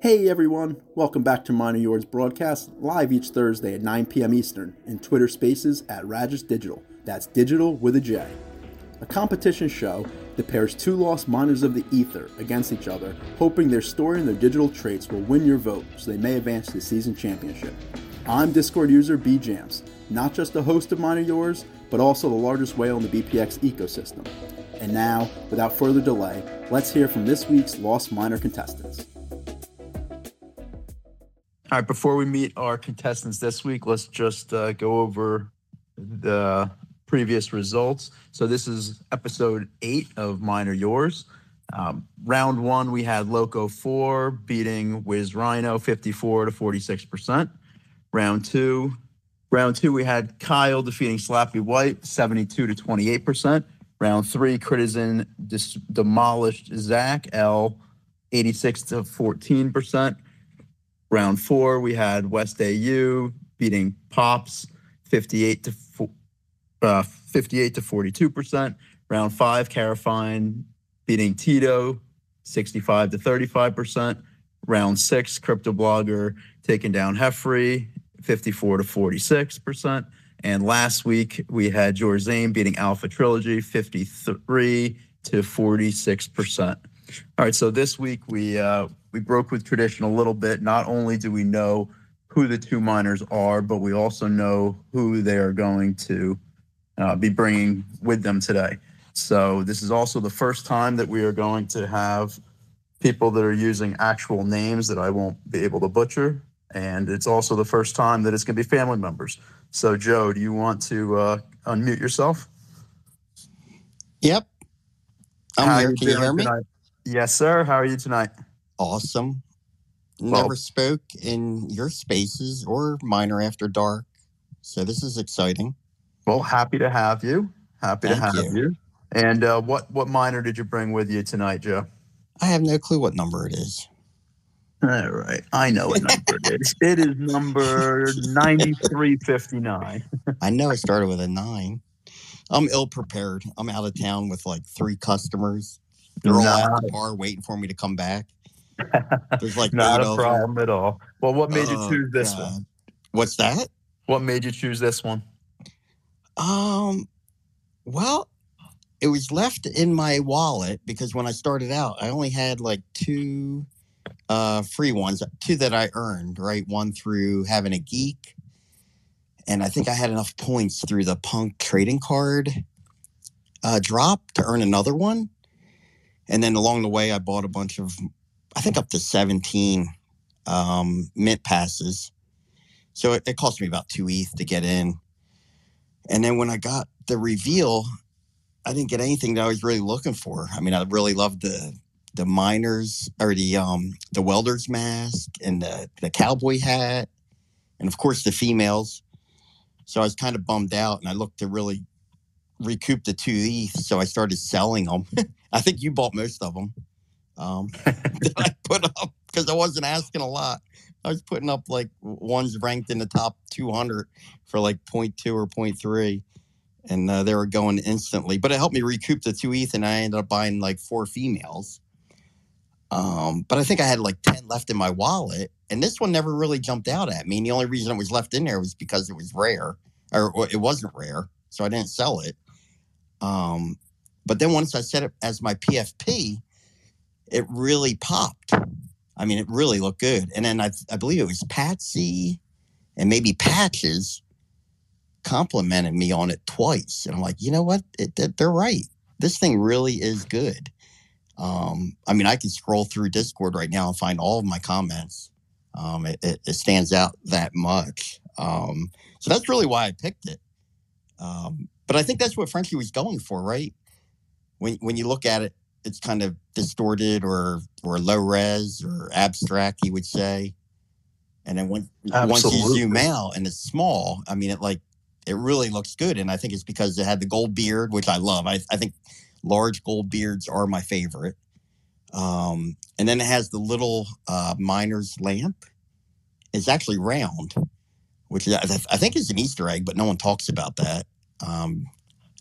Hey everyone, welcome back to Miner Yours broadcast live each Thursday at 9 p.m. Eastern in Twitter Spaces at Radish Dijital. That's digital with a J. A competition show that pairs two lost miners of the ether against each other, hoping their story and their digital traits will win your vote so they may advance to the season championship. I'm Discord user BJamps, not just the host of Miner Yours, but also the largest whale in the BPX ecosystem. And now, without further delay, let's hear from this week's Lost Miner contestants. All right, before we meet our contestants this week, let's just uh, go over the previous results. So this is episode eight of Miner Yours. Um, round one, we had Loco four beating Wiz Rhino 54 to 46 percent. Round two, round two, we had Kyle defeating Slappy White 72 to 28 percent. Round three, Critizen dis- demolished Zach L 86 to 14 percent. Round four, we had West AU beating Pops 58 to uh, 58 to 42 percent. Round five, Carafine beating Tito 65 to 35 percent. Round six, Crypto Blogger taking down Heffrey 54 to 46 percent. And last week we had George Zane beating Alpha Trilogy 53 to 46 percent. All right, so this week we uh, we broke with tradition a little bit. Not only do we know who the two miners are, but we also know who they are going to uh, be bringing with them today. So this is also the first time that we are going to have people that are using actual names that I won't be able to butcher, and it's also the first time that it's going to be family members. So Joe, do you want to uh, unmute yourself? Yep. I'm How here. you Can you hear me? tonight? Yes, sir. How are you tonight? Awesome. Well- Never spoke in your spaces or miner after dark. So this is exciting. Well, happy to have you. Happy to have you. you. And uh, what what miner did you bring with you tonight, Joe? I have no clue what number it is. All right, I know what number it is. It is number ninety three fifty nine. I know it started with a nine. I'm ill prepared. I'm out of town with like three customers. They're all at the bar waiting for me to come back. There's like not a them. problem at all. Well, what made you Oh, choose this God. one? What's that? What made you choose this one? Um, well, it was left in my wallet because when I started out, I only had like two uh free ones, two that I earned, right? One through having a geek. And I think I had enough points through the punk trading card uh drop to earn another one. And then along the way I bought a bunch of I think up to 17 um mint passes. So it, it cost me about two ETH to get in. And then when I got the reveal, I didn't get anything that I was really looking for. I mean, I really loved the the miners or the um the welder's mask and the the cowboy hat, and of course the females. So I was kind of bummed out, and I looked to really recoup the two ETH. So I started selling them. I think you bought most of them. Um, that I put up because I wasn't asking a lot. I was putting up like ones ranked in the top 200 for like 0.2 or 0.3 and uh, they were going instantly but it helped me recoup the two ETH and I ended up buying like four females um, but I think I had like 10 left in my wallet and this one never really jumped out at me and the only reason it was left in there was because it was rare or or it wasn't rare so I didn't sell it um, but then once I set it as my PFP it really popped I mean, it really looked good. And then I, I believe it was Patsy and maybe Patches complimented me on it twice. And I'm like, you know what? It, they're right. This thing really is good. Um, I mean, I can scroll through Discord right now and find all of my comments. Um, it, it, it stands out that much. Um, so that's really why I picked it. Um, but I think that's what Frankie was going for, right? When when you look at it, it's kind of distorted or or low res or abstract, you would say. And then when, once you zoom out and it's small, I mean, it like it really looks good. And I think it's because it had the gold beard, which I love. I, I think large gold beards are my favorite. Um, and then it has the little uh, miner's lamp. It's actually round, which is, I think is an Easter egg, but no one talks about that. Um,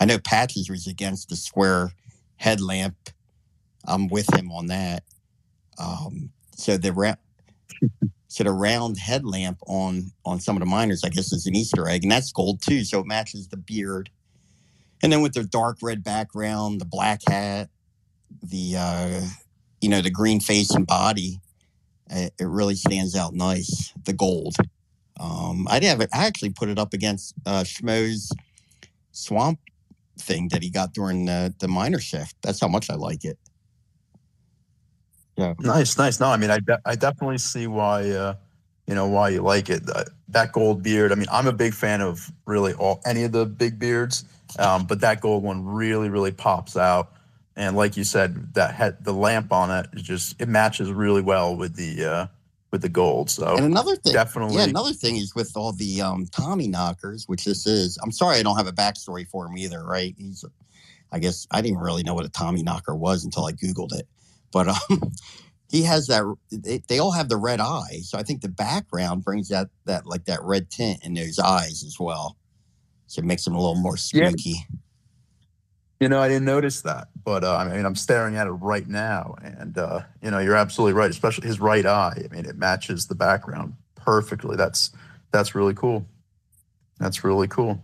I know Patches was against the square headlamp. I'm with him on that. Um, so the ra- so the round headlamp on on some of the miners, I guess, is an Easter egg, and that's gold too, so it matches the beard. And then with the dark red background, the black hat, the uh, you know the green face and body, it, it really stands out nice. The gold. Um, I'd have it. I actually put it up against uh, Schmo's swamp thing that he got during the, the miner shift. That's how much I like it. Yeah. Nice, nice. No, I mean, I, de- I definitely see why, uh, you know, why you like it. Uh, that gold beard. I mean, I'm a big fan of really all any of the big beards, um, but that gold one really, really pops out. And like you said, that had the lamp on it is just it matches really well with the uh, with the gold. So and another thing, definitely, yeah, another thing is with all the um, Tommy knockers, which this is. I'm sorry, I don't have a backstory for him either. Right? He's, I guess I didn't really know what a Tommy knocker was until I googled it, but um, he has that. They, they all have the red eyes, so I think the background brings that that like that red tint in those eyes as well, so it makes them a little more spooky. Yeah. You know, I didn't notice that, but uh, I mean, I'm staring at it right now, and uh, you know, you're absolutely right. Especially his right eye. I mean, it matches the background perfectly. That's that's really cool. That's really cool.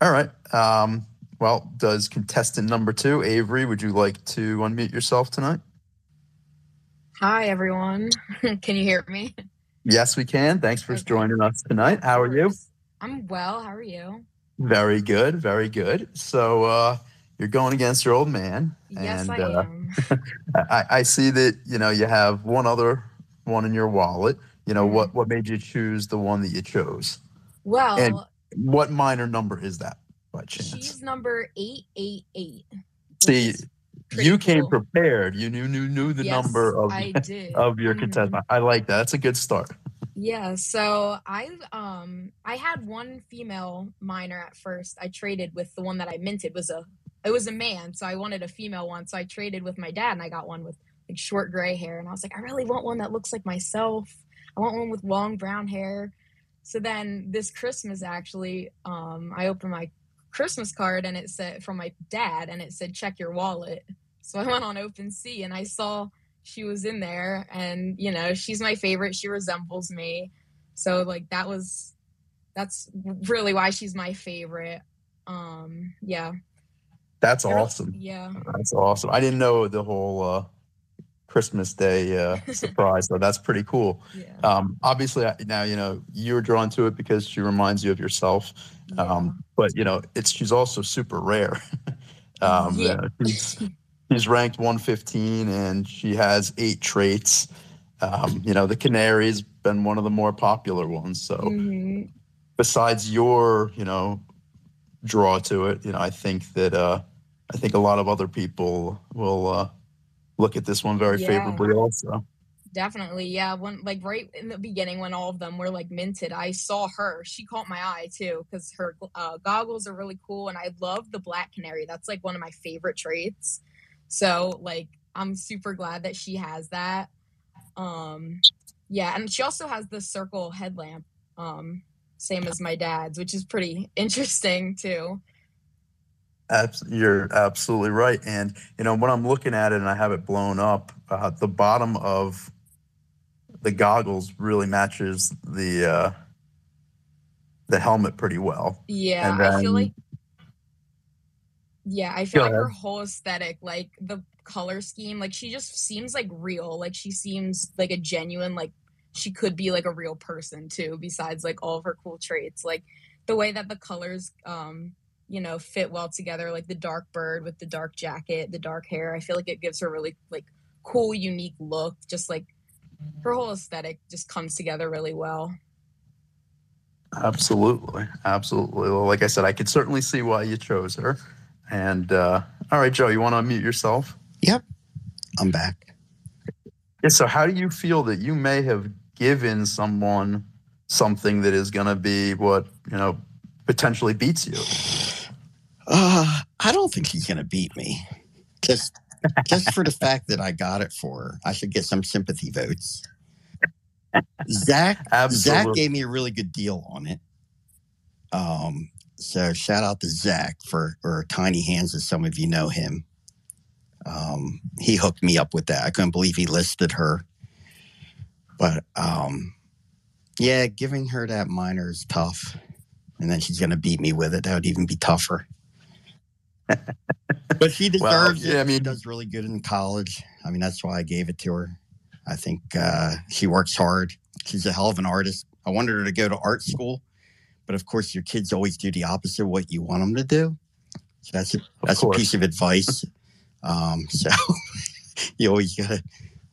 All right. Um, well, does contestant number two, Avery, would you like to unmute yourself tonight? Hi, everyone. can you hear me? Yes, we can. Thanks for okay. joining us tonight. How are you? I'm well. How are you? Very good, very good. So uh, you're going against your old man. Yes, and, I uh, am. I, I, see that you know you have one other one in your wallet. You know mm-hmm. what? What made you choose the one that you chose? Well, and what miner number is that by chance? She's number eight eight eight. See, you came cool. prepared. You knew knew knew the yes, number of of your mm-hmm. contestant. I like that. That's a good start. Yeah, so I um I had one female miner at first. I traded with the one that I minted was a it was a man, so I wanted a female one. So I traded with my dad and I got one with like short gray hair and I was like I really want one that looks like myself. I want one with long brown hair. So then this Christmas actually um I opened my Christmas card and it said from my dad and it said check your wallet. So I went on OpenSea and I saw she was in there and you know she's my favorite. She resembles me. So like that was that's really why she's my favorite. Um yeah. That's awesome. Yeah. That's awesome. I didn't know the whole uh christmas day uh surprise so that's pretty cool. Yeah. um obviously now you know you're drawn to it because she reminds you of yourself yeah. um but you know it's she's also super rare um yeah. She's ranked 115 and she has eight traits. Um, you know, the canary's been one of the more popular ones. So, mm-hmm. besides your, you know, draw to it, you know, I think that uh, I think a lot of other people will uh, look at this one very yeah. favorably also. Definitely, yeah. When like right in the beginning, when all of them were like minted, I saw her. She caught my eye too because her uh, goggles are really cool, and I love the black canary. That's like one of my favorite traits. So like I'm super glad that she has that. Um yeah, and she also has the circle headlamp, um, same as my dad's, which is pretty interesting too. You're absolutely right. And, you know, when I'm looking at it and I have it blown up, uh, the bottom of the goggles really matches the uh, the helmet pretty well. Yeah, then, I feel like yeah, I feel like ahead. her whole aesthetic, like the color scheme, like she just seems like real. Like she seems like a genuine, like she could be like a real person too, besides like all of her cool traits. Like the way that the colors um, you know, fit well together, like the dark bird with the dark jacket, the dark hair. I feel like it gives her really like cool, unique look. Just like her whole aesthetic just comes together really well. Absolutely. Absolutely. Well, like I said, I could certainly see why you chose her. And uh, all right, Joe, you want to unmute yourself? Yep, I'm back. Yeah. So, how do you feel that you may have given someone something that is going to be what you know potentially beats you? Uh, I don't think he's going to beat me. Just, just for the fact that I got it for her, I should get some sympathy votes. Zach, Absolutely. Zach gave me a really good deal on it. Um, so shout out to Zach for or Tiny Hands, as some of you know him. Um, he hooked me up with that. I couldn't believe he listed her. But um, yeah, giving her that miner is tough, and then she's gonna beat me with it. That would even be tougher. But she deserves Well, it. yeah, I she mean- does really good in college. I mean, that's why I gave it to her. I think uh, she works hard. She's a hell of an artist. I wanted her to go to art school, but of course, your kids always do the opposite of what you want them to do. So that's a, that's a piece of advice. Um, so you always gotta,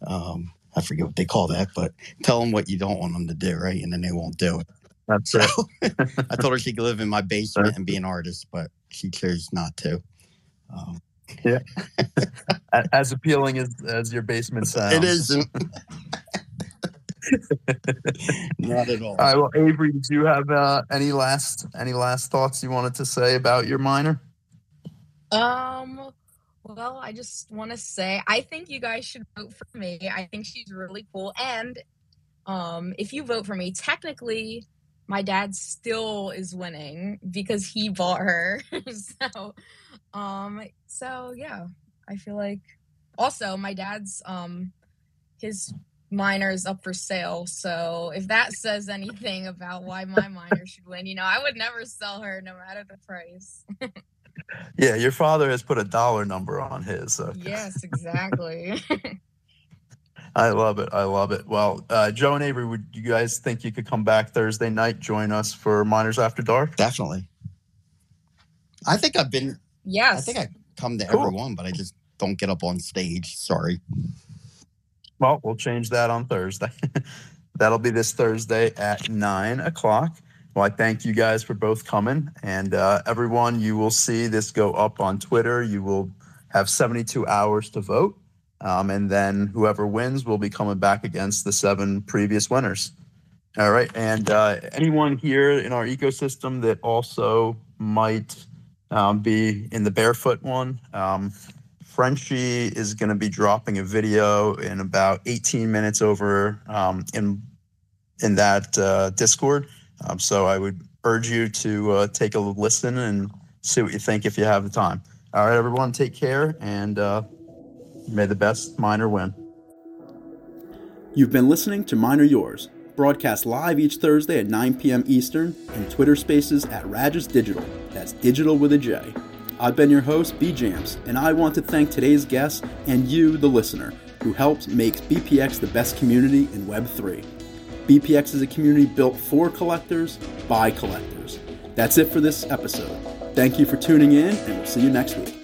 um, I forget what they call that, but tell them what you don't want them to do, right? And then they won't do it. That's So it. I told her she could live in my basement and be an artist, but she chose not to. Um, A- As appealing as, as your basement sounds. it isn't. not at all. All right. Well, Avery, did you have uh, any last any last thoughts you wanted to say about your miner? Um, well, I just want to say I think you guys should vote for me. I think she's really cool. And um, if you vote for me, technically, my dad still is winning because he bought her. so, um, so yeah, I feel like. Also, my dad's um, his miner is up for sale. So if that says anything about why my miner should win, you know, I would never sell her no matter the price. Yeah, your father has put a dollar number on his. So yes, exactly. I love it. I love it. Well, uh, Joe and Avery, would you guys think you could come back Thursday night, join us for Miners After Dark? Definitely. I think I've been. yes. I think I come to Cool. every one, but I just don't get up on stage. Sorry. Well, we'll change that on Thursday. That'll be this Thursday at nine o'clock. Well, I thank you guys for both coming. And uh, everyone, you will see this go up on Twitter. You will have 72 hours to vote. Um, and then whoever wins will be coming back against the seven previous winners. All right. And uh, anyone here in our ecosystem that also might um, be in the barefoot one, um, Frenchie is going to be dropping a video in about 18 minutes over um, in in that uh, Discord. Um, so I would urge you to uh, take a listen and see what you think if you have the time. All right, everyone, take care and uh, may the best miner win. You've been listening to Miner Yours, broadcast live each Thursday at 9 p.m. Eastern and Twitter Spaces at Radish Dijital. That's digital with a J. I've been your host, B Jamps, and I want to thank today's guests and you, the listener, who helped make BPX the best community in Web3. BPX is a community built for collectors by collectors. That's it for this episode. Thank you for tuning in, and we'll see you next week.